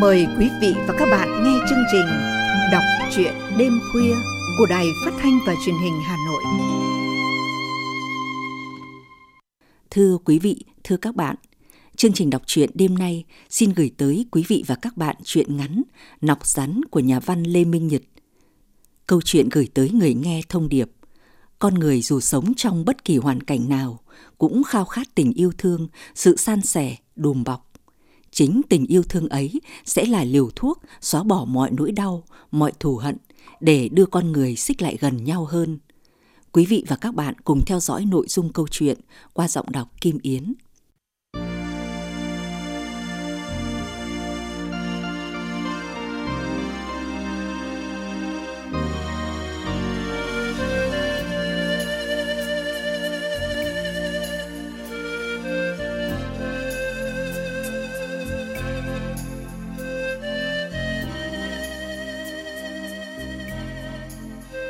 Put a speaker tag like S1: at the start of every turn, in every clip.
S1: Mời quý vị và các bạn nghe chương trình Đọc truyện đêm khuya của Đài Phát thanh và Truyền hình Hà Nội.
S2: Thưa quý vị, thưa các bạn, chương trình đọc truyện đêm nay xin gửi tới quý vị và các bạn truyện ngắn Nọc rắn của nhà văn Lê Minh Nhật. Câu chuyện gửi tới người nghe thông điệp con người dù sống trong bất kỳ hoàn cảnh nào cũng khao khát tình yêu thương, sự san sẻ, đùm bọc. Chính tình yêu thương ấy sẽ là liều thuốc xóa bỏ mọi nỗi đau, mọi thù hận để đưa con người xích lại gần nhau hơn. Quý vị và các bạn cùng theo dõi nội dung câu chuyện qua giọng đọc Kim Yến.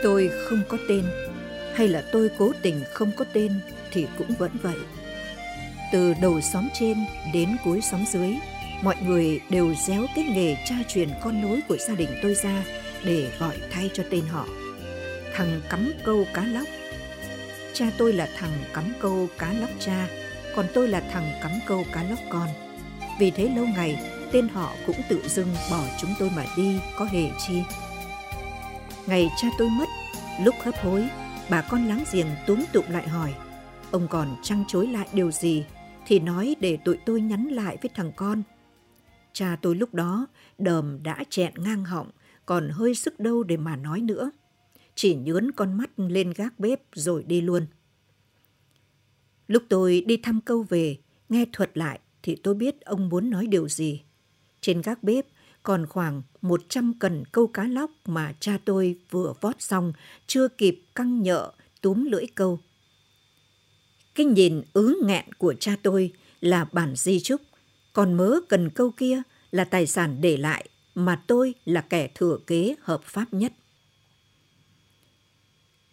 S1: Tôi không có tên, hay là tôi cố tình không có tên thì cũng vẫn vậy. Từ đầu xóm trên đến cuối xóm dưới, mọi người đều réo cái nghề cha truyền con nối của gia đình tôi ra để gọi thay cho tên họ. Thằng cắm câu cá lóc. Cha tôi là thằng cắm câu cá lóc cha, còn tôi là thằng cắm câu cá lóc con. Vì thế lâu ngày, tên họ cũng tự dưng bỏ chúng tôi mà đi, có hề chi. Ngày cha tôi mất, lúc hấp hối, bà con láng giềng túm tụm lại hỏi. Ông còn trăng chối lại điều gì thì nói để tụi tôi nhắn lại với thằng con. Cha tôi lúc đó đờm đã chẹn ngang họng, còn hơi sức đâu để mà nói nữa. Chỉ nhướn con mắt lên gác bếp rồi đi luôn. Lúc tôi đi thăm câu về, nghe thuật lại thì tôi biết ông muốn nói điều gì. Trên gác bếp, còn khoảng 100 cần câu cá lóc mà cha tôi vừa vót xong, chưa kịp căng nhợ, túm lưỡi câu. Cái nhìn ứ nghẹn của cha tôi là bản di trúc, còn mớ cần câu kia là tài sản để lại mà tôi là kẻ thừa kế hợp pháp nhất.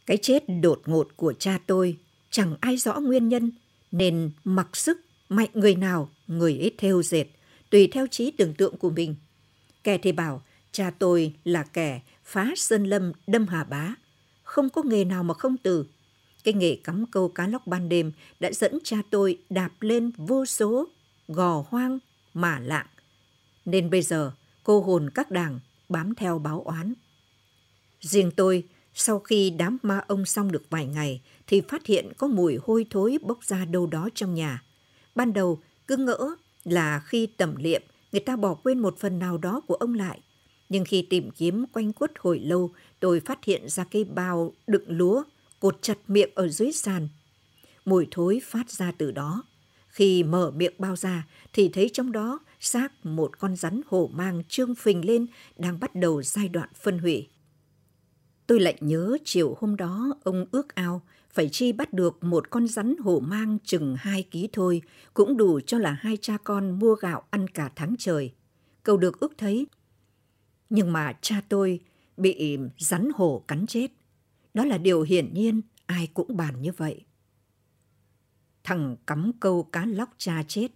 S1: Cái chết đột ngột của cha tôi chẳng ai rõ nguyên nhân nên mặc sức mạnh người nào người ấy theo dệt tùy theo trí tưởng tượng của mình Kẻ thì bảo cha tôi là kẻ phá sơn lâm đâm hà bá. Không có nghề nào mà không từ. Cái nghề cắm câu cá lóc ban đêm đã dẫn cha tôi đạp lên vô số gò hoang mà lạng. Nên bây giờ cô hồn các đảng bám theo báo oán. Riêng tôi, sau khi đám ma ông xong được vài ngày thì phát hiện có mùi hôi thối bốc ra đâu đó trong nhà. Ban đầu cứ ngỡ là khi tẩm liệm người ta bỏ quên một phần nào đó của ông lại. Nhưng khi tìm kiếm quanh quất hồi lâu, tôi phát hiện ra cái bao đựng lúa, cột chặt miệng ở dưới sàn. Mùi thối phát ra từ đó. Khi mở miệng bao ra thì thấy trong đó xác một con rắn hổ mang trương phình lên đang bắt đầu giai đoạn phân hủy. Tôi lại nhớ chiều hôm đó ông ước ao phải chi bắt được một con rắn hổ mang chừng hai ký thôi, cũng đủ cho là hai cha con mua gạo ăn cả tháng trời. Cầu được ước thấy. Nhưng mà cha tôi bị rắn hổ cắn chết. Đó là điều hiển nhiên, ai cũng bàn như vậy. Thằng cắm câu cá lóc cha chết.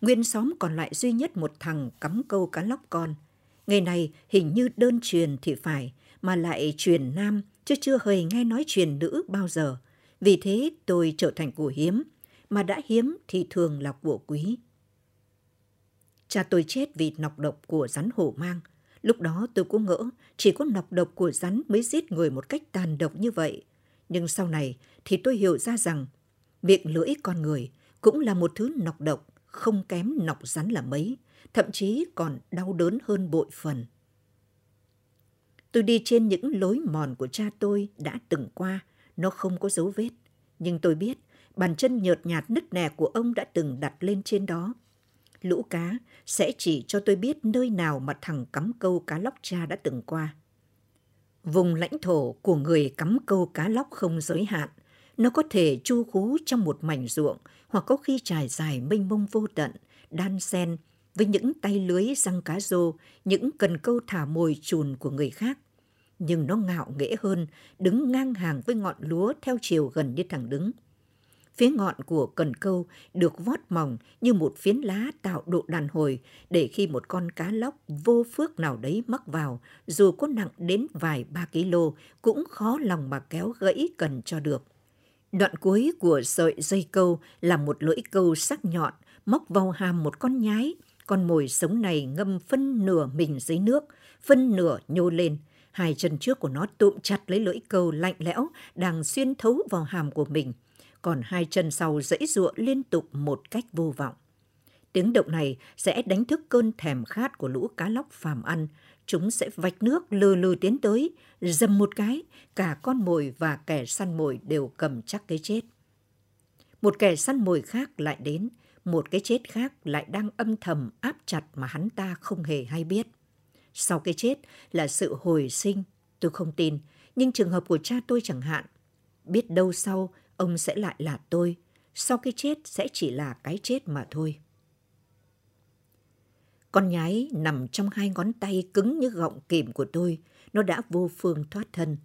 S1: Nguyên xóm còn lại duy nhất một thằng cắm câu cá lóc con. Ngày này hình như đơn truyền thì phải, mà lại truyền nam, chứ chưa hề nghe nói truyền nữ bao giờ. Vì thế tôi trở thành của hiếm, mà đã hiếm thì thường là của quý. Cha tôi chết vì nọc độc của rắn hổ mang. Lúc đó tôi cũng ngỡ chỉ có nọc độc của rắn mới giết người một cách tàn độc như vậy. Nhưng sau này thì tôi hiểu ra rằng miệng lưỡi con người cũng là một thứ nọc độc không kém nọc rắn là mấy, thậm chí còn đau đớn hơn bội phần. Tôi đi trên những lối mòn của cha tôi đã từng qua, nó không có dấu vết. Nhưng tôi biết, bàn chân nhợt nhạt nứt nẻ của ông đã từng đặt lên trên đó. Lũ cá sẽ chỉ cho tôi biết nơi nào mà thằng cắm câu cá lóc cha đã từng qua. Vùng lãnh thổ của người cắm câu cá lóc không giới hạn. Nó có thể chu khú trong một mảnh ruộng hoặc có khi trải dài mênh mông vô tận, đan sen với những tay lưới răng cá rô, những cần câu thả mồi chùn của người khác nhưng nó ngạo nghễ hơn, đứng ngang hàng với ngọn lúa theo chiều gần như thẳng đứng. Phía ngọn của cần câu được vót mỏng như một phiến lá tạo độ đàn hồi để khi một con cá lóc vô phước nào đấy mắc vào, dù có nặng đến vài ba kg cũng khó lòng mà kéo gãy cần cho được. Đoạn cuối của sợi dây câu là một lưỡi câu sắc nhọn móc vào hàm một con nhái. Con mồi sống này ngâm phân nửa mình dưới nước, phân nửa nhô lên. Hai chân trước của nó tụm chặt lấy lưỡi câu lạnh lẽo đang xuyên thấu vào hàm của mình – còn hai chân sau dãy ruộng liên tục một cách vô vọng. Tiếng động này sẽ đánh thức cơn thèm khát của lũ cá lóc phàm ăn. Chúng sẽ vạch nước lừ lừ tiến tới, dầm một cái, cả con mồi và kẻ săn mồi đều cầm chắc cái chết. Một kẻ săn mồi khác lại đến, một cái chết khác lại đang âm thầm áp chặt mà hắn ta không hề hay biết. Sau cái chết là sự hồi sinh, tôi không tin, nhưng trường hợp của cha tôi chẳng hạn. Biết đâu sau ông sẽ lại là tôi, sau cái chết sẽ chỉ là cái chết mà thôi. Con nhái nằm trong hai ngón tay cứng như gọng kìm của tôi, nó đã vô phương thoát thân.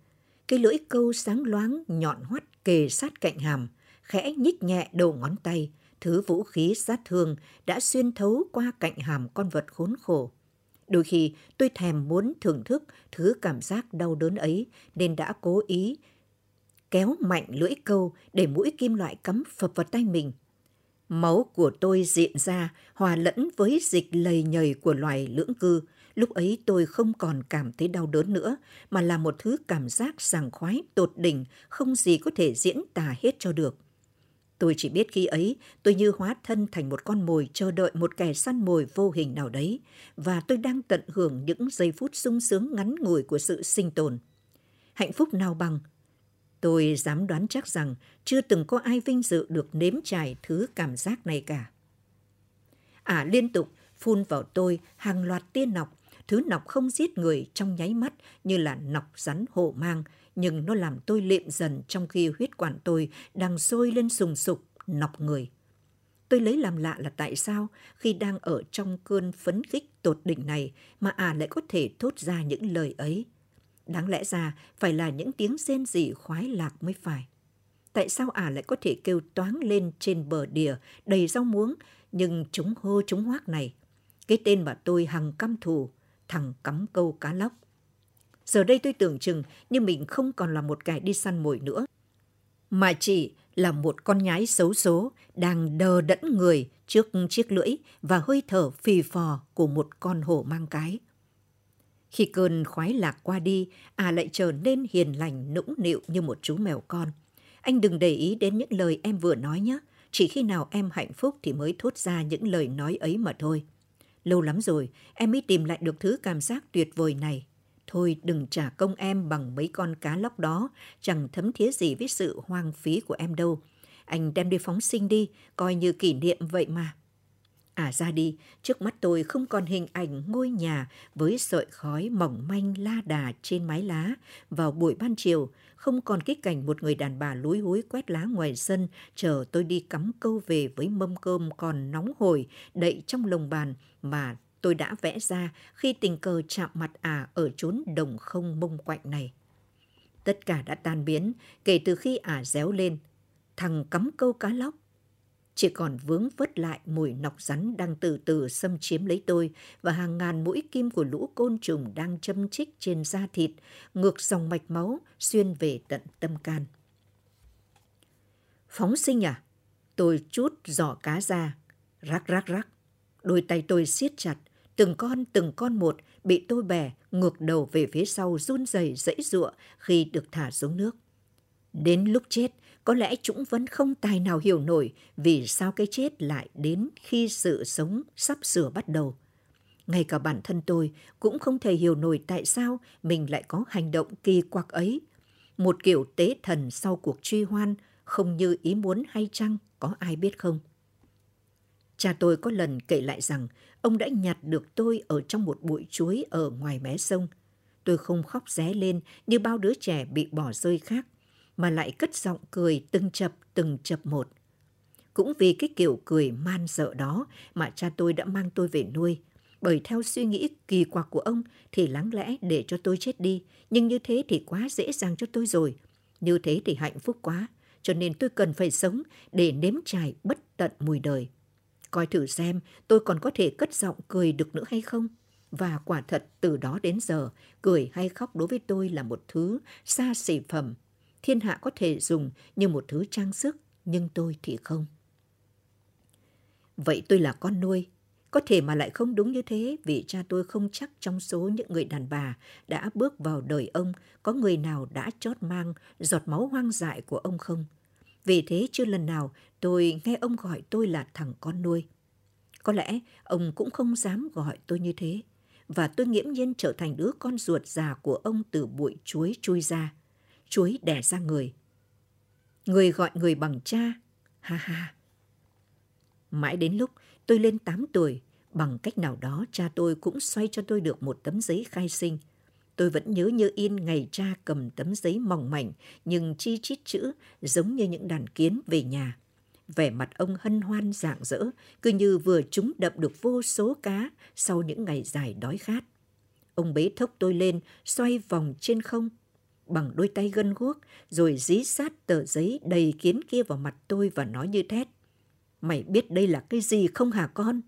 S1: Cái lưỡi câu sáng loáng nhọn hoắt kề sát cạnh hàm, khẽ nhích nhẹ đầu ngón tay, thứ vũ khí sát thương đã xuyên thấu qua cạnh hàm con vật khốn khổ. Đôi khi tôi thèm muốn thưởng thức thứ cảm giác đau đớn ấy nên đã cố ý kéo mạnh lưỡi câu để mũi kim loại cắm phập vào tay mình. Máu của tôi diện ra, hòa lẫn với dịch lầy nhầy của loài lưỡng cư. Lúc ấy tôi không còn cảm thấy đau đớn nữa, mà là một thứ cảm giác sảng khoái tột đỉnh, không gì có thể diễn tả hết cho được. Tôi chỉ biết khi ấy tôi như hóa thân thành một con mồi chờ đợi một kẻ săn mồi vô hình nào đấy, và tôi đang tận hưởng những giây phút sung sướng ngắn ngủi của sự sinh tồn. Hạnh phúc nào bằng Tôi dám đoán chắc rằng chưa từng có ai vinh dự được nếm trải thứ cảm giác này cả. À, liên tục phun vào tôi hàng loạt tia nọc, thứ nọc không giết người trong nháy mắt như là nọc rắn hộ mang, nhưng nó làm tôi lệm dần trong khi huyết quản tôi đang sôi lên sùng sục, nọc người. Tôi lấy làm lạ là tại sao khi đang ở trong cơn phấn khích tột đỉnh này mà Ả à lại có thể thốt ra những lời ấy. Đáng lẽ ra phải là những tiếng rên rỉ khoái lạc mới phải. Tại sao ả à lại có thể kêu toáng lên trên bờ đìa đầy rau muống nhưng chúng hô chúng hoác này? Cái tên mà tôi hằng căm thù, thằng cắm câu cá lóc. Giờ đây tôi tưởng chừng như mình không còn là một kẻ đi săn mồi nữa, mà chỉ là một con nhái xấu số đang đờ đẫn người trước chiếc lưỡi và hơi thở phì phò của một con hổ mang cái. Khi cơn khoái lạc qua đi, à lại trở nên hiền lành, nũng nịu như một chú mèo con. Anh đừng để ý đến những lời em vừa nói nhé. Chỉ khi nào em hạnh phúc thì mới thốt ra những lời nói ấy mà thôi. Lâu lắm rồi, em mới tìm lại được thứ cảm giác tuyệt vời này. Thôi đừng trả công em bằng mấy con cá lóc đó, chẳng thấm thía gì với sự hoang phí của em đâu. Anh đem đi phóng sinh đi, coi như kỷ niệm vậy mà. À ra đi, trước mắt tôi không còn hình ảnh ngôi nhà với sợi khói mỏng manh la đà trên mái lá vào buổi ban chiều, không còn cái cảnh một người đàn bà lúi húi quét lá ngoài sân chờ tôi đi cắm câu về với mâm cơm còn nóng hổi đậy trong lồng bàn mà tôi đã vẽ ra khi tình cờ chạm mặt à ở chốn đồng không mông quạnh này. Tất cả đã tan biến kể từ khi ả réo lên. Thằng cắm câu cá lóc chỉ còn vướng vất lại mùi nọc rắn đang từ từ xâm chiếm lấy tôi và hàng ngàn mũi kim của lũ côn trùng đang châm chích trên da thịt, ngược dòng mạch máu xuyên về tận tâm can. Phóng sinh à? Tôi chút giỏ cá ra, rắc rắc rắc. Đôi tay tôi siết chặt, từng con từng con một bị tôi bẻ ngược đầu về phía sau run rẩy dãy giụa khi được thả xuống nước. Đến lúc chết, có lẽ chúng vẫn không tài nào hiểu nổi vì sao cái chết lại đến khi sự sống sắp sửa bắt đầu. Ngay cả bản thân tôi cũng không thể hiểu nổi tại sao mình lại có hành động kỳ quặc ấy. Một kiểu tế thần sau cuộc truy hoan không như ý muốn hay chăng có ai biết không? Cha tôi có lần kể lại rằng ông đã nhặt được tôi ở trong một bụi chuối ở ngoài mé sông. Tôi không khóc ré lên như bao đứa trẻ bị bỏ rơi khác, mà lại cất giọng cười từng chập từng chập một. Cũng vì cái kiểu cười man dợ đó mà cha tôi đã mang tôi về nuôi. Bởi theo suy nghĩ kỳ quặc của ông thì lắng lẽ để cho tôi chết đi. Nhưng như thế thì quá dễ dàng cho tôi rồi. Như thế thì hạnh phúc quá. cho nên tôi cần phải sống để nếm trải bất tận mùi đời. Coi thử xem tôi còn có thể cất giọng cười được nữa hay không? Và quả thật từ đó đến giờ, cười hay khóc đối với tôi là một thứ xa xỉ phẩm. Thiên hạ có thể dùng như một thứ trang sức, nhưng tôi thì không. Vậy tôi là con nuôi, có thể mà lại không đúng như thế vì cha tôi không chắc trong số những người đàn bà đã bước vào đời ông có người nào đã chót mang giọt máu hoang dại của ông không. Vì thế chưa lần nào tôi nghe ông gọi tôi là thằng con nuôi. Có lẽ ông cũng không dám gọi tôi như thế. Và tôi nghiễm nhiên trở thành đứa con ruột già của ông từ bụi chuối chui ra. Chuối đẻ ra người. Người gọi người bằng cha. Ha ha. Mãi đến lúc tôi lên 8 tuổi, bằng cách nào đó cha tôi cũng xoay cho tôi được một tấm giấy khai sinh. Tôi vẫn nhớ như in ngày cha cầm tấm giấy mỏng mảnh nhưng chi chít chữ giống như những đàn kiến về nhà. Vẻ mặt ông hân hoan rạng rỡ, cứ như vừa trúng đậm được vô số cá sau những ngày dài đói khát. Ông bế thốc tôi lên, xoay vòng trên không, bằng đôi tay gân guốc, rồi dí sát tờ giấy đầy kiến kia vào mặt tôi và nói như thét. Mày biết đây là cái gì không hả con?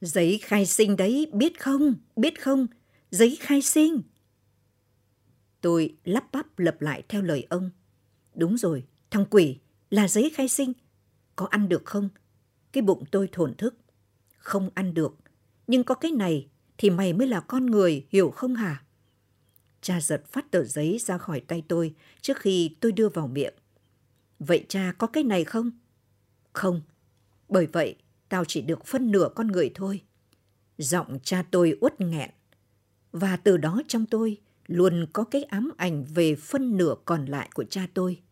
S1: Giấy khai sinh đấy, biết không? Biết không? Giấy khai sinh. Tôi lắp bắp lập lại theo lời ông. Đúng rồi, thằng quỷ, là giấy khai sinh. Có ăn được không? Cái bụng tôi thổn thức. Không ăn được. Nhưng có cái này thì mày mới là con người, hiểu không hả? Cha giật phát tờ giấy ra khỏi tay tôi trước khi tôi đưa vào miệng. Vậy cha có cái này không? Không, bởi vậy, tao chỉ được phân nửa con người thôi. Giọng cha tôi uất nghẹn. Và từ đó trong tôi luôn có cái ám ảnh về phân nửa còn lại của cha tôi.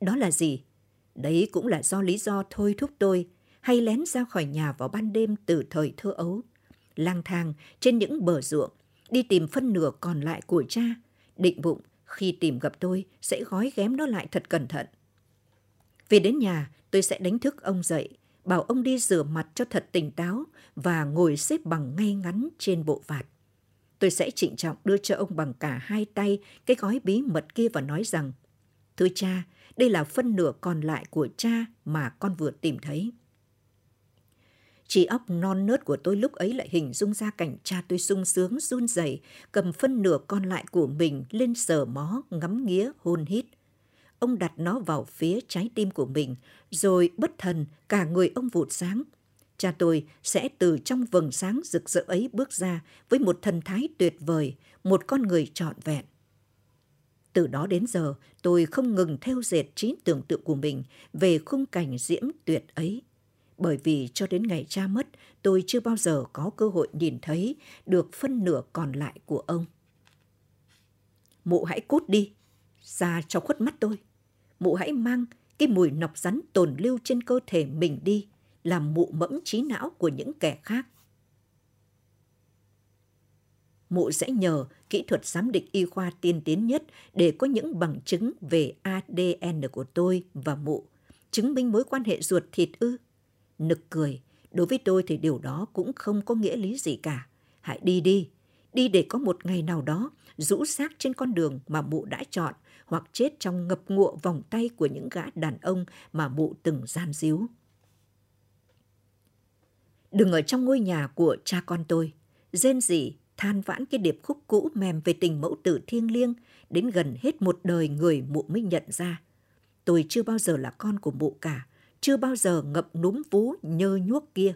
S1: Đó là gì? Đấy cũng là do lý do thôi thúc tôi hay lén ra khỏi nhà vào ban đêm từ thời thơ ấu. Lang thang trên những bờ ruộng, đi tìm phân nửa còn lại của cha, định bụng khi tìm gặp tôi sẽ gói ghém nó lại thật cẩn thận. Về đến nhà, tôi sẽ đánh thức ông dậy, bảo ông đi rửa mặt cho thật tỉnh táo và ngồi xếp bằng ngay ngắn trên bộ vạt. Tôi sẽ trịnh trọng đưa cho ông bằng cả hai tay cái gói bí mật kia và nói rằng Thưa cha, đây là phân nửa còn lại của cha mà con vừa tìm thấy. trí óc non nớt của tôi lúc ấy lại hình dung ra cảnh cha tôi sung sướng run rẩy cầm phân nửa còn lại của mình lên sờ mó, ngắm nghía, hôn hít ông đặt nó vào phía trái tim của mình, rồi bất thần cả người ông vụt sáng. Cha tôi sẽ từ trong vầng sáng rực rỡ ấy bước ra với một thần thái tuyệt vời, một con người trọn vẹn. Từ đó đến giờ, tôi không ngừng theo dệt trí tưởng tượng của mình về khung cảnh diễm tuyệt ấy. Bởi vì cho đến ngày cha mất, tôi chưa bao giờ có cơ hội nhìn thấy được phân nửa còn lại của ông. Mụ hãy cút đi, ra cho khuất mắt tôi mụ hãy mang cái mùi nọc rắn tồn lưu trên cơ thể mình đi, làm mụ mẫm trí não của những kẻ khác. Mụ sẽ nhờ kỹ thuật giám định y khoa tiên tiến nhất để có những bằng chứng về ADN của tôi và mụ, chứng minh mối quan hệ ruột thịt ư. Nực cười, đối với tôi thì điều đó cũng không có nghĩa lý gì cả. Hãy đi đi, đi để có một ngày nào đó rũ xác trên con đường mà mụ đã chọn hoặc chết trong ngập ngụa vòng tay của những gã đàn ông mà mụ từng gian díu. Đừng ở trong ngôi nhà của cha con tôi, rên rỉ, than vãn cái điệp khúc cũ mềm về tình mẫu tử thiêng liêng, đến gần hết một đời người mụ mới nhận ra. Tôi chưa bao giờ là con của mụ cả, chưa bao giờ ngậm núm vú nhơ nhuốc kia.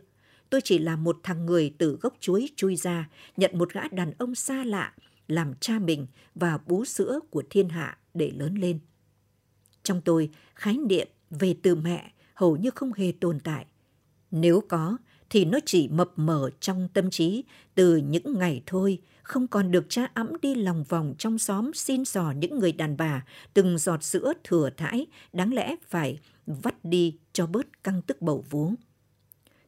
S1: Tôi chỉ là một thằng người từ gốc chuối chui ra, nhận một gã đàn ông xa lạ, làm cha mình và bú sữa của thiên hạ để lớn lên. Trong tôi, khái niệm về từ mẹ hầu như không hề tồn tại. Nếu có, thì nó chỉ mập mờ trong tâm trí từ những ngày thôi, không còn được cha ẵm đi lòng vòng trong xóm xin dò những người đàn bà, từng giọt sữa thừa thãi, đáng lẽ phải vắt đi cho bớt căng tức bầu vú.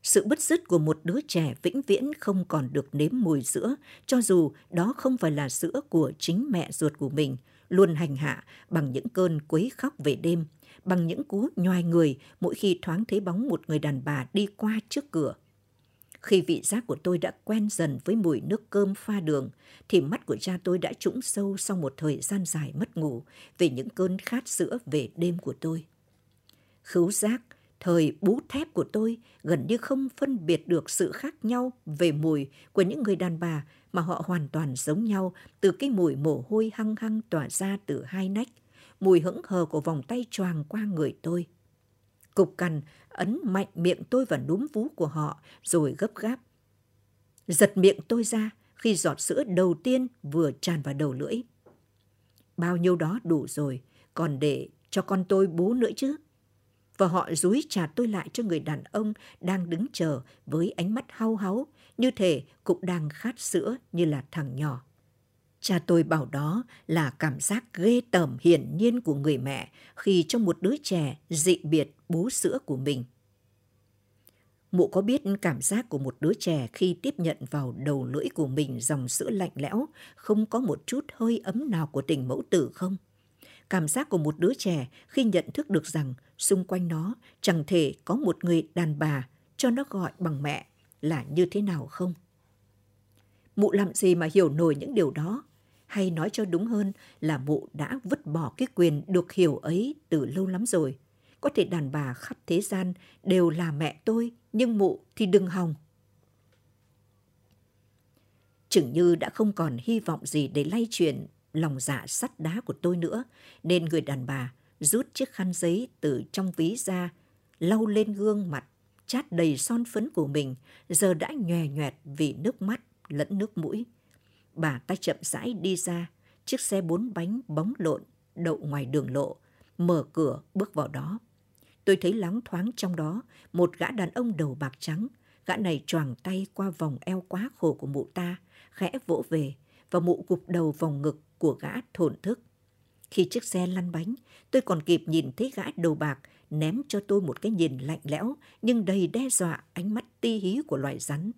S1: Sự bứt rứt của một đứa trẻ vĩnh viễn không còn được nếm mùi sữa, cho dù đó không phải là sữa của chính mẹ ruột của mình, luôn hành hạ bằng những cơn quấy khóc về đêm, bằng những cú nhoài người mỗi khi thoáng thấy bóng một người đàn bà đi qua trước cửa. Khi vị giác của tôi đã quen dần với mùi nước cơm pha đường, thì mắt của cha tôi đã trũng sâu sau một thời gian dài mất ngủ vì những cơn khát sữa về đêm của tôi. Khứu giác, thời bú thép của tôi gần như không phân biệt được sự khác nhau về mùi của những người đàn bà mà họ hoàn toàn giống nhau từ cái mùi mồ hôi hăng hăng tỏa ra từ hai nách, mùi hững hờ của vòng tay choàng qua người tôi. Cục cằn ấn mạnh miệng tôi vào núm vú của họ rồi gấp gáp. Giật miệng tôi ra khi giọt sữa đầu tiên vừa tràn vào đầu lưỡi. Bao nhiêu đó đủ rồi, còn để cho con tôi bú nữa chứ. Và họ dúi trả tôi lại cho người đàn ông đang đứng chờ với ánh mắt hau háu, như thể cũng đang khát sữa như là thằng nhỏ. Cha tôi bảo đó là cảm giác ghê tởm hiển nhiên của người mẹ khi trong một đứa trẻ dị biệt bú sữa của mình. Mụ có biết cảm giác của một đứa trẻ khi tiếp nhận vào đầu lưỡi của mình dòng sữa lạnh lẽo, không có một chút hơi ấm nào của tình mẫu tử không? Cảm giác của một đứa trẻ khi nhận thức được rằng xung quanh nó chẳng thể có một người đàn bà cho nó gọi bằng mẹ là như thế nào không? Mụ làm gì mà hiểu nổi những điều đó? Hay nói cho đúng hơn là mụ đã vứt bỏ cái quyền được hiểu ấy từ lâu lắm rồi. Có thể đàn bà khắp thế gian đều là mẹ tôi, nhưng mụ thì đừng hòng. Chừng như đã không còn hy vọng gì để lay chuyển lòng dạ sắt đá của tôi nữa, nên người đàn bà rút chiếc khăn giấy từ trong ví ra, lau lên gương mặt, chát đầy son phấn của mình, giờ đã nhòe nhoẹt vì nước mắt lẫn nước mũi. Bà ta chậm rãi đi ra, chiếc xe bốn bánh bóng lộn đậu ngoài đường lộ, mở cửa bước vào đó. Tôi thấy lắng thoáng trong đó một gã đàn ông đầu bạc trắng. Gã này choàng tay qua vòng eo quá khổ của mụ ta, khẽ vỗ về, và mụ gục đầu vòng ngực của gã thổn thức. Khi chiếc xe lăn bánh, tôi còn kịp nhìn thấy gã đầu bạc ném cho tôi một cái nhìn lạnh lẽo nhưng đầy đe dọa ánh mắt ti hí của loài rắn.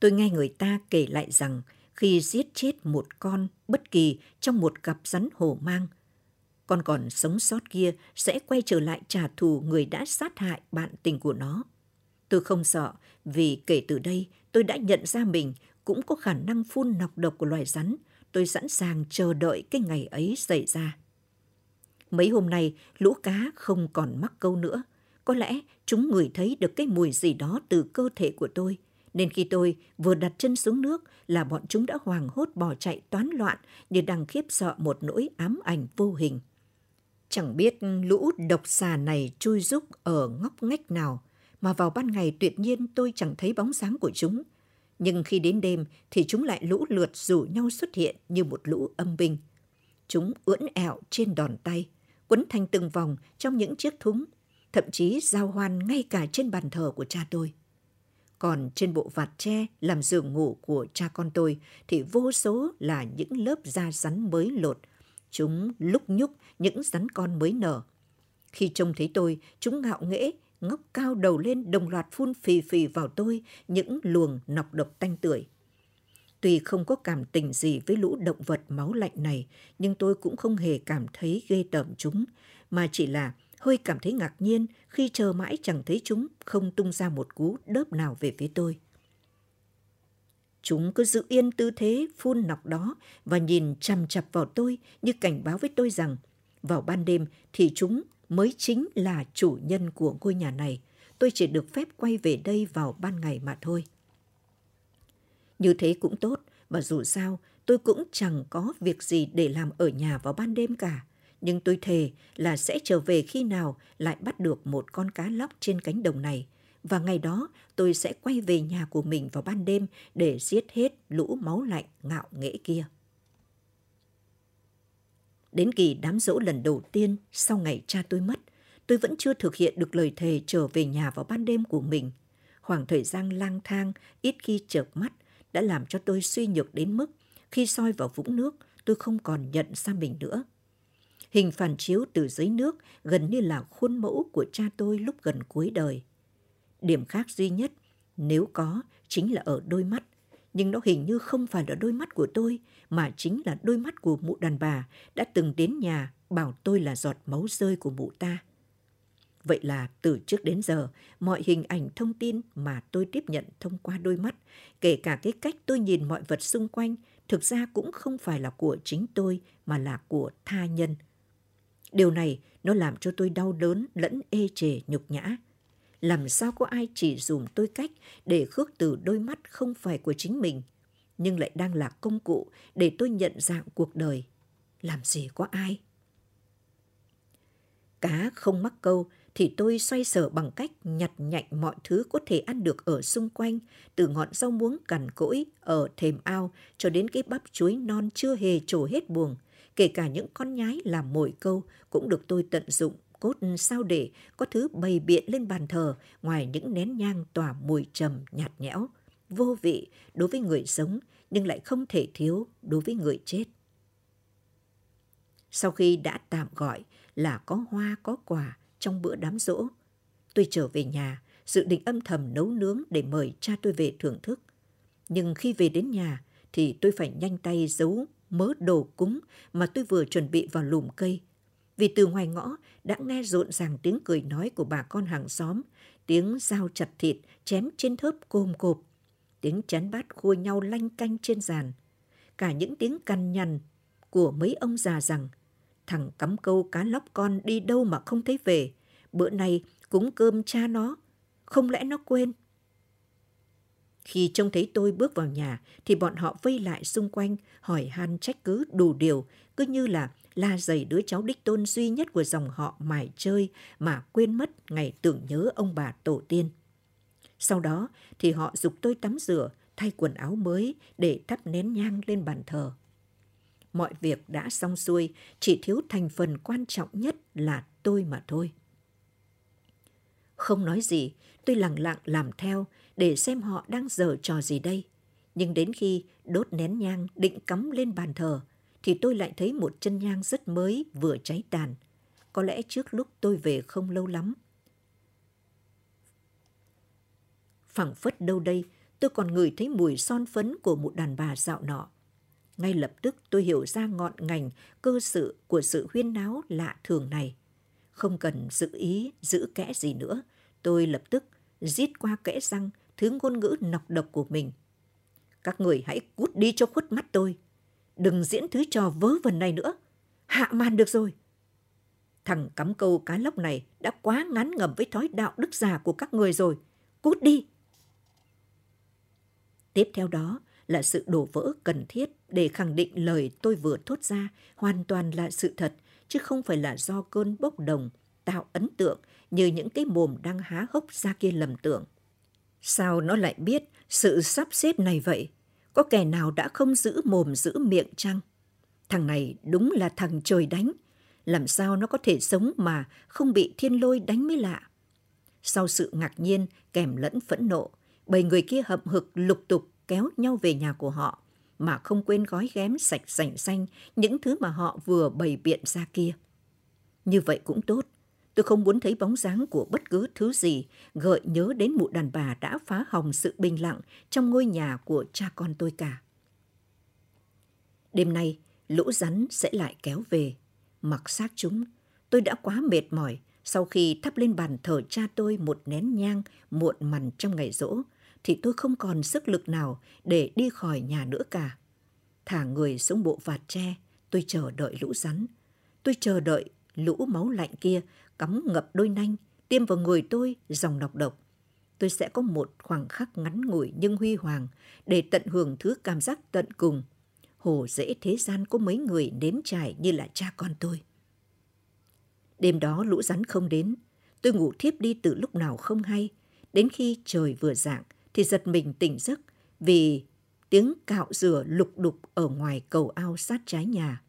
S1: Tôi nghe người ta kể lại rằng khi giết chết một con bất kỳ trong một cặp rắn hổ mang – con còn sống sót kia sẽ quay trở lại trả thù người đã sát hại bạn tình của nó. Tôi không sợ, vì kể từ đây tôi đã nhận ra mình cũng có khả năng phun nọc độc của loài rắn. Tôi sẵn sàng chờ đợi cái ngày ấy xảy ra. Mấy hôm nay, lũ cá không còn mắc câu nữa. Có lẽ chúng ngửi thấy được cái mùi gì đó từ cơ thể của tôi. Nên khi tôi vừa đặt chân xuống nước là bọn chúng đã hoàng hốt bỏ chạy toán loạn như đang khiếp sợ một nỗi ám ảnh vô hình. Chẳng biết lũ độc xà này chui rúc ở ngóc ngách nào, mà vào ban ngày tuyệt nhiên tôi chẳng thấy bóng dáng của chúng. Nhưng khi đến đêm thì chúng lại lũ lượt rủ nhau xuất hiện như một lũ âm binh. Chúng ưỡn ẹo trên đòn tay, quấn thành từng vòng trong những chiếc thúng, thậm chí giao hoan ngay cả trên bàn thờ của cha tôi. Còn trên bộ vạt tre làm giường ngủ của cha con tôi thì vô số là những lớp da rắn mới lột, Chúng lúc nhúc những rắn con mới nở. Khi trông thấy tôi, chúng ngạo nghễ, ngóc cao đầu lên đồng loạt phun phì phì vào tôi những luồng nọc độc tanh tưởi. Tuy không có cảm tình gì với lũ động vật máu lạnh này, nhưng tôi cũng không hề cảm thấy ghê tởm chúng, mà chỉ là hơi cảm thấy ngạc nhiên khi chờ mãi chẳng thấy chúng không tung ra một cú đớp nào về phía tôi. Chúng cứ giữ yên tư thế phun nọc đó và nhìn chằm chặp vào tôi như cảnh báo với tôi rằng vào ban đêm thì chúng mới chính là chủ nhân của ngôi nhà này. Tôi chỉ được phép quay về đây vào ban ngày mà thôi. Như thế cũng tốt, và dù sao, tôi cũng chẳng có việc gì để làm ở nhà vào ban đêm cả. Nhưng tôi thề là sẽ trở về khi nào lại bắt được một con cá lóc trên cánh đồng này – và ngày đó tôi sẽ quay về nhà của mình vào ban đêm để giết hết lũ máu lạnh ngạo nghễ kia. Đến kỳ đám dỗ lần đầu tiên sau ngày cha tôi mất, tôi vẫn chưa thực hiện được lời thề trở về nhà vào ban đêm của mình. Khoảng thời gian lang thang, ít khi chợp mắt đã làm cho tôi suy nhược đến mức khi soi vào vũng nước, tôi không còn nhận ra mình nữa. Hình phản chiếu từ dưới nước gần như là khuôn mẫu của cha tôi lúc gần cuối đời. Điểm khác duy nhất, nếu có, chính là ở đôi mắt. Nhưng nó hình như không phải là đôi mắt của tôi, mà chính là đôi mắt của mụ đàn bà đã từng đến nhà bảo tôi là giọt máu rơi của mụ ta. Vậy là từ trước đến giờ, mọi hình ảnh thông tin mà tôi tiếp nhận thông qua đôi mắt, kể cả cái cách tôi nhìn mọi vật xung quanh, thực ra cũng không phải là của chính tôi mà là của tha nhân. Điều này Nó làm cho tôi đau đớn lẫn ê chề nhục nhã. Làm sao có ai chỉ dùm tôi cách để khước từ đôi mắt không phải của chính mình, nhưng lại đang là công cụ để tôi nhận dạng cuộc đời. Làm gì có ai? Cá không mắc câu thì tôi xoay sở bằng cách nhặt nhạnh mọi thứ có thể ăn được ở xung quanh, từ ngọn rau muống cằn cỗi ở thềm ao cho đến cái bắp chuối non chưa hề trổ hết buồng. Kể cả những con nhái làm mồi câu cũng được tôi tận dụng cốt sao để có thứ bày biện lên bàn thờ ngoài những nén nhang tỏa mùi trầm nhạt nhẽo, vô vị đối với người sống nhưng lại không thể thiếu đối với người chết. Sau khi đã tạm gọi là có hoa có quả trong bữa đám rỗ, tôi trở về nhà, dự định âm thầm nấu nướng để mời cha tôi về thưởng thức. Nhưng khi về đến nhà thì tôi phải nhanh tay giấu mớ đồ cúng mà tôi vừa chuẩn bị vào lùm cây. Vì từ ngoài ngõ đã nghe rộn ràng tiếng cười nói của bà con hàng xóm, tiếng dao chặt thịt chém trên thớp cồm cộp, tiếng chén bát khua nhau lanh canh trên giàn. Cả những tiếng cằn nhằn của mấy ông già rằng thằng cắm câu cá lóc con đi đâu mà không thấy về, bữa nay cúng cơm cha nó, không lẽ nó quên. Khi trông thấy tôi bước vào nhà thì bọn họ vây lại xung quanh, hỏi han trách cứ đủ điều, cứ như là la dày đứa cháu đích tôn duy nhất của dòng họ mải chơi mà quên mất ngày tưởng nhớ ông bà tổ tiên. Sau đó thì họ dục tôi tắm rửa, thay quần áo mới để thắp nén nhang lên bàn thờ. Mọi việc đã xong xuôi, chỉ thiếu thành phần quan trọng nhất là tôi mà thôi. Không nói gì, tôi lặng lặng làm theo để xem họ đang dở trò gì đây. Nhưng đến khi đốt nén nhang định cắm lên bàn thờ, thì tôi lại thấy một chân nhang rất mới vừa cháy tàn. Có lẽ trước lúc tôi về không lâu lắm. Phẳng phất đâu đây, tôi còn ngửi thấy mùi son phấn của một đàn bà dạo nọ. Ngay lập tức tôi hiểu ra ngọn ngành, cơ sự của sự huyên náo lạ thường này. Không cần giữ ý, giữ kẽ gì nữa, tôi lập tức giết qua kẽ răng thứ ngôn ngữ nọc độc của mình. Các người hãy cút đi cho khuất mắt tôi. Đừng diễn thứ trò vớ vẩn này nữa. Hạ màn được rồi. Thằng cắm câu cá lóc này đã quá ngắn ngầm với thói đạo đức già của các người rồi. Cút đi. Tiếp theo đó là sự đổ vỡ cần thiết để khẳng định lời tôi vừa thốt ra hoàn toàn là sự thật, chứ không phải là do cơn bốc đồng, tạo ấn tượng như những cái mồm đang há hốc ra kia lầm tưởng. Sao nó lại biết sự sắp xếp này vậy? Có kẻ nào đã không giữ mồm giữ miệng chăng? Thằng này đúng là thằng trời đánh. Làm sao nó có thể sống mà không bị thiên lôi đánh mới lạ? Sau sự ngạc nhiên kèm lẫn phẫn nộ, bầy người kia hậm hực lục tục kéo nhau về nhà của họ mà không quên gói ghém sạch sành xanh những thứ mà họ vừa bày biện ra kia. Như vậy cũng tốt, Tôi không muốn thấy bóng dáng của bất cứ thứ gì gợi nhớ đến mụ đàn bà đã phá hỏng sự bình lặng trong ngôi nhà của cha con tôi cả. Đêm nay, lũ rắn sẽ lại kéo về. Mặc xác chúng, tôi đã quá mệt mỏi sau khi thắp lên bàn thờ cha tôi một nén nhang muộn mằn trong ngày rỗ, thì tôi không còn sức lực nào để đi khỏi nhà nữa cả. Thả người xuống bộ vạt tre, tôi chờ đợi lũ rắn. Tôi chờ đợi lũ máu lạnh kia cắm ngập đôi nanh, tiêm vào người tôi dòng nọc độc. Tôi sẽ có một khoảng khắc ngắn ngủi nhưng huy hoàng để tận hưởng thứ cảm giác tận cùng. Hồ dễ thế gian có mấy người nếm trải như là cha con tôi. Đêm đó lũ rắn không đến, tôi ngủ thiếp đi từ lúc nào không hay. Đến khi trời vừa dạng thì giật mình tỉnh giấc vì tiếng cạo rửa lục đục ở ngoài cầu ao sát trái nhà.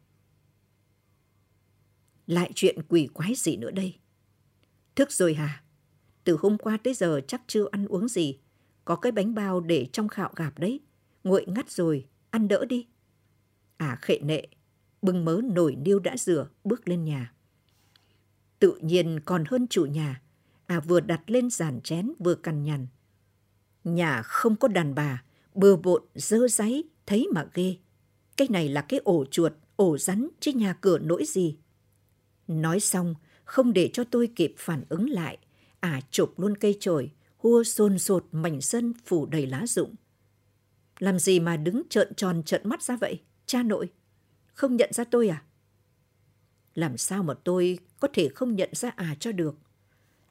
S1: Lại chuyện quỷ quái gì nữa đây? Thức rồi hả? Từ hôm qua tới giờ chắc chưa ăn uống gì. Có cái bánh bao để trong khạo gạp đấy. Nguội ngắt rồi, ăn đỡ đi. À khệ nệ, bưng mớ nổi niêu đã rửa, bước lên nhà. Tự nhiên còn hơn chủ nhà. À vừa đặt lên giàn chén vừa cằn nhằn. Nhà không có đàn bà, bừa bộn, dơ giấy, thấy mà ghê. Cái này là cái ổ chuột, ổ rắn, chứ nhà cửa nỗi gì. Nói xong, không để cho tôi kịp phản ứng lại, ả chụp luôn cây chổi, hua xôn xột mảnh sân phủ đầy lá rụng. Làm gì mà đứng trợn tròn trợn mắt ra vậy, cha nội? Không nhận ra tôi à? Làm sao mà tôi có thể không nhận ra à cho được?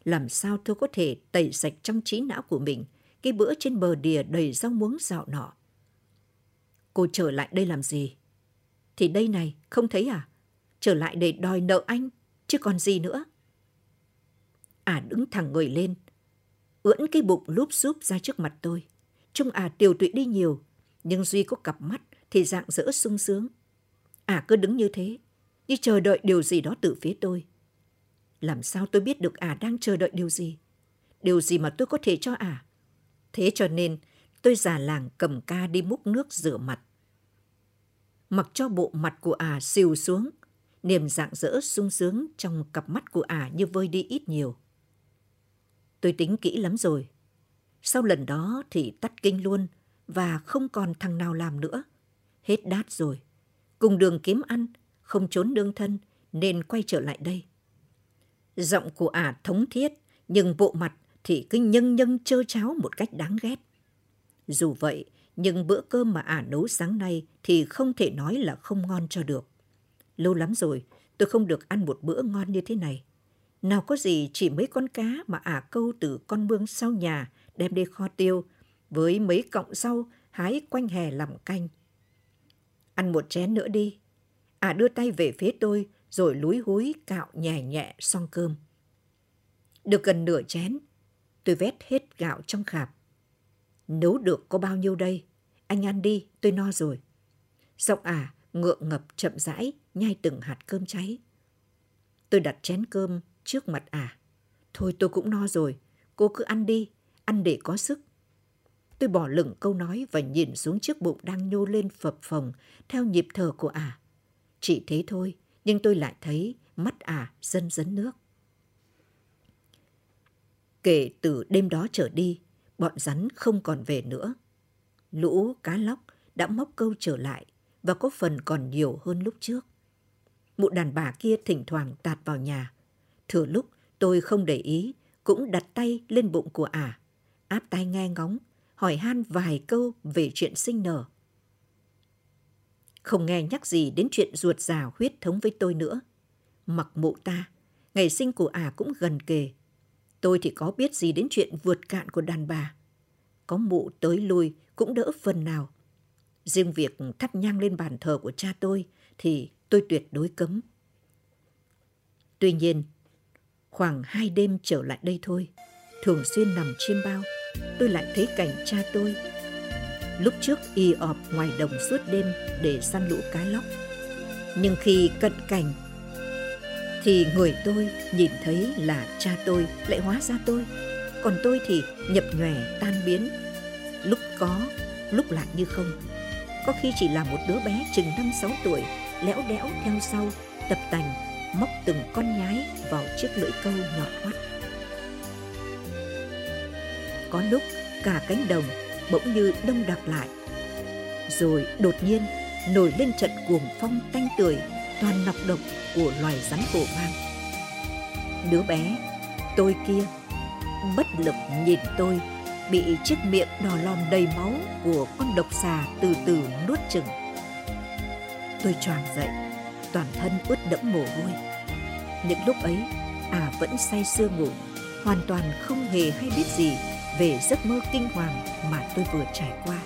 S1: Làm sao tôi có thể tẩy sạch trong trí não của mình cái bữa trên bờ đìa đầy rau muống dạo nọ? Cô trở lại đây làm gì? Thì đây này, không thấy à? Trở lại để đòi nợ anh, chứ còn gì nữa. À đứng thẳng người lên, ưỡn cái bụng lúp xúp ra trước mặt tôi. Trông à tiều tụy đi nhiều, nhưng Duy có cặp mắt thì dạng dỡ sung sướng. À cứ đứng như thế, như chờ đợi điều gì đó từ phía tôi. Làm sao tôi biết được à đang chờ đợi điều gì? Điều gì mà tôi có thể cho à? Thế cho nên tôi già làng cầm ca đi múc nước rửa mặt. Mặc cho bộ mặt của à xìu xuống, niềm dạng dỡ sung sướng trong cặp mắt của ả như vơi đi ít nhiều. Tôi tính kỹ lắm rồi. Sau lần đó thì tắt kinh luôn và không còn thằng nào làm nữa. Hết đát rồi. Cùng đường kiếm ăn, không trốn đương thân nên quay trở lại đây. Giọng của ả thống thiết nhưng bộ mặt thì cứ nhân nhân trơ cháo một cách đáng ghét. Dù vậy, nhưng bữa cơm mà ả nấu sáng nay thì không thể nói là không ngon cho được. Lâu lắm rồi, tôi không được ăn một bữa ngon như thế này. Nào có gì chỉ mấy con cá mà ả câu từ con mương sau nhà đem đi kho tiêu với mấy cọng rau hái quanh hè làm canh. Ăn một chén nữa đi. Ả đưa tay về phía tôi rồi lúi húi cạo nhẹ nhẹ xong cơm. Được gần nửa chén, tôi vét hết gạo trong khạp. Nấu được có bao nhiêu đây? Anh ăn đi, tôi no rồi. Giọng ả ngượng ngập chậm rãi, nhai từng hạt cơm cháy. Tôi đặt chén cơm trước mặt ả. À. Thôi tôi cũng no rồi, cô cứ ăn đi, ăn để có sức. Tôi bỏ lửng câu nói và nhìn xuống chiếc bụng đang nhô lên phập phồng theo nhịp thở của ả. À. Chỉ thế thôi, nhưng tôi lại thấy mắt ả à dần dấn nước. Kể từ đêm đó trở đi, bọn rắn không còn về nữa. Lũ cá lóc đã móc câu trở lại và có phần còn nhiều hơn lúc trước. Mụ đàn bà kia thỉnh thoảng tạt vào nhà. Thừa lúc tôi không để ý, cũng đặt tay lên bụng của ả, áp tai nghe ngóng, hỏi han vài câu về chuyện sinh nở. Không nghe nhắc gì đến chuyện ruột già huyết thống với tôi nữa. Mặc mụ ta, ngày sinh của ả cũng gần kề. Tôi thì có biết gì đến chuyện vượt cạn của đàn bà. Có mụ tới lui cũng đỡ phần nào. Riêng việc thắp nhang lên bàn thờ của cha tôi thì tôi tuyệt đối cấm. Tuy nhiên, khoảng hai đêm trở lại đây thôi, thường xuyên nằm chiêm bao, tôi lại thấy cảnh cha tôi. Lúc trước y ọp ngoài đồng suốt đêm để săn lũ cá lóc. Nhưng khi cận cảnh thì người tôi nhìn thấy là cha tôi lại hóa ra tôi. Còn tôi thì nhập nhòe tan biến. Lúc có, lúc lại như không có khi chỉ là một đứa bé chừng năm sáu tuổi, lẽo đẽo theo sau, tập tành, móc từng con nhái vào chiếc lưỡi câu nhọn hoắt. Có lúc cả cánh đồng bỗng như đông đặc lại. Rồi đột nhiên nổi lên trận cuồng phong tanh tưởi toàn nọc độc của loài rắn cổ mang. Đứa bé, tôi kia, bất lực nhìn tôi bị chiếc miệng đỏ lòm đầy máu của con độc xà từ từ nuốt chừng. Tôi choàng dậy, toàn thân ướt đẫm mồ hôi. Những lúc ấy, à vẫn say sưa ngủ, hoàn toàn không hề hay biết gì về giấc mơ kinh hoàng mà tôi vừa trải qua.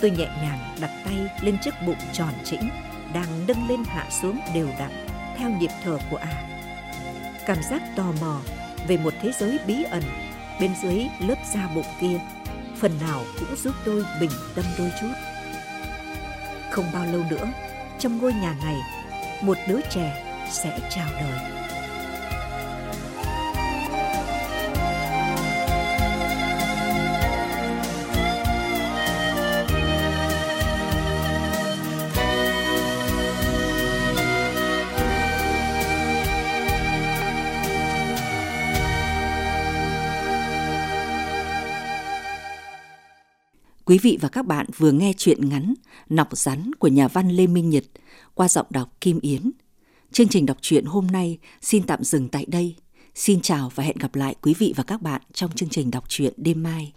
S1: Tôi nhẹ nhàng đặt tay lên chiếc bụng tròn trĩnh đang nâng lên hạ xuống đều đặn theo nhịp thở của à. Cảm giác tò mò về một thế giới bí ẩn bên dưới lớp da bụng kia phần nào cũng giúp tôi bình tâm đôi chút không bao lâu nữa trong ngôi nhà này một đứa trẻ sẽ chào đời.
S2: Quý vị và các bạn vừa nghe chuyện ngắn, Nọc rắn của nhà văn Lê Minh Nhật qua giọng đọc Kim Yến. Chương trình đọc truyện hôm nay xin tạm dừng tại đây. Xin chào và hẹn gặp lại quý vị và các bạn trong chương trình đọc truyện đêm mai.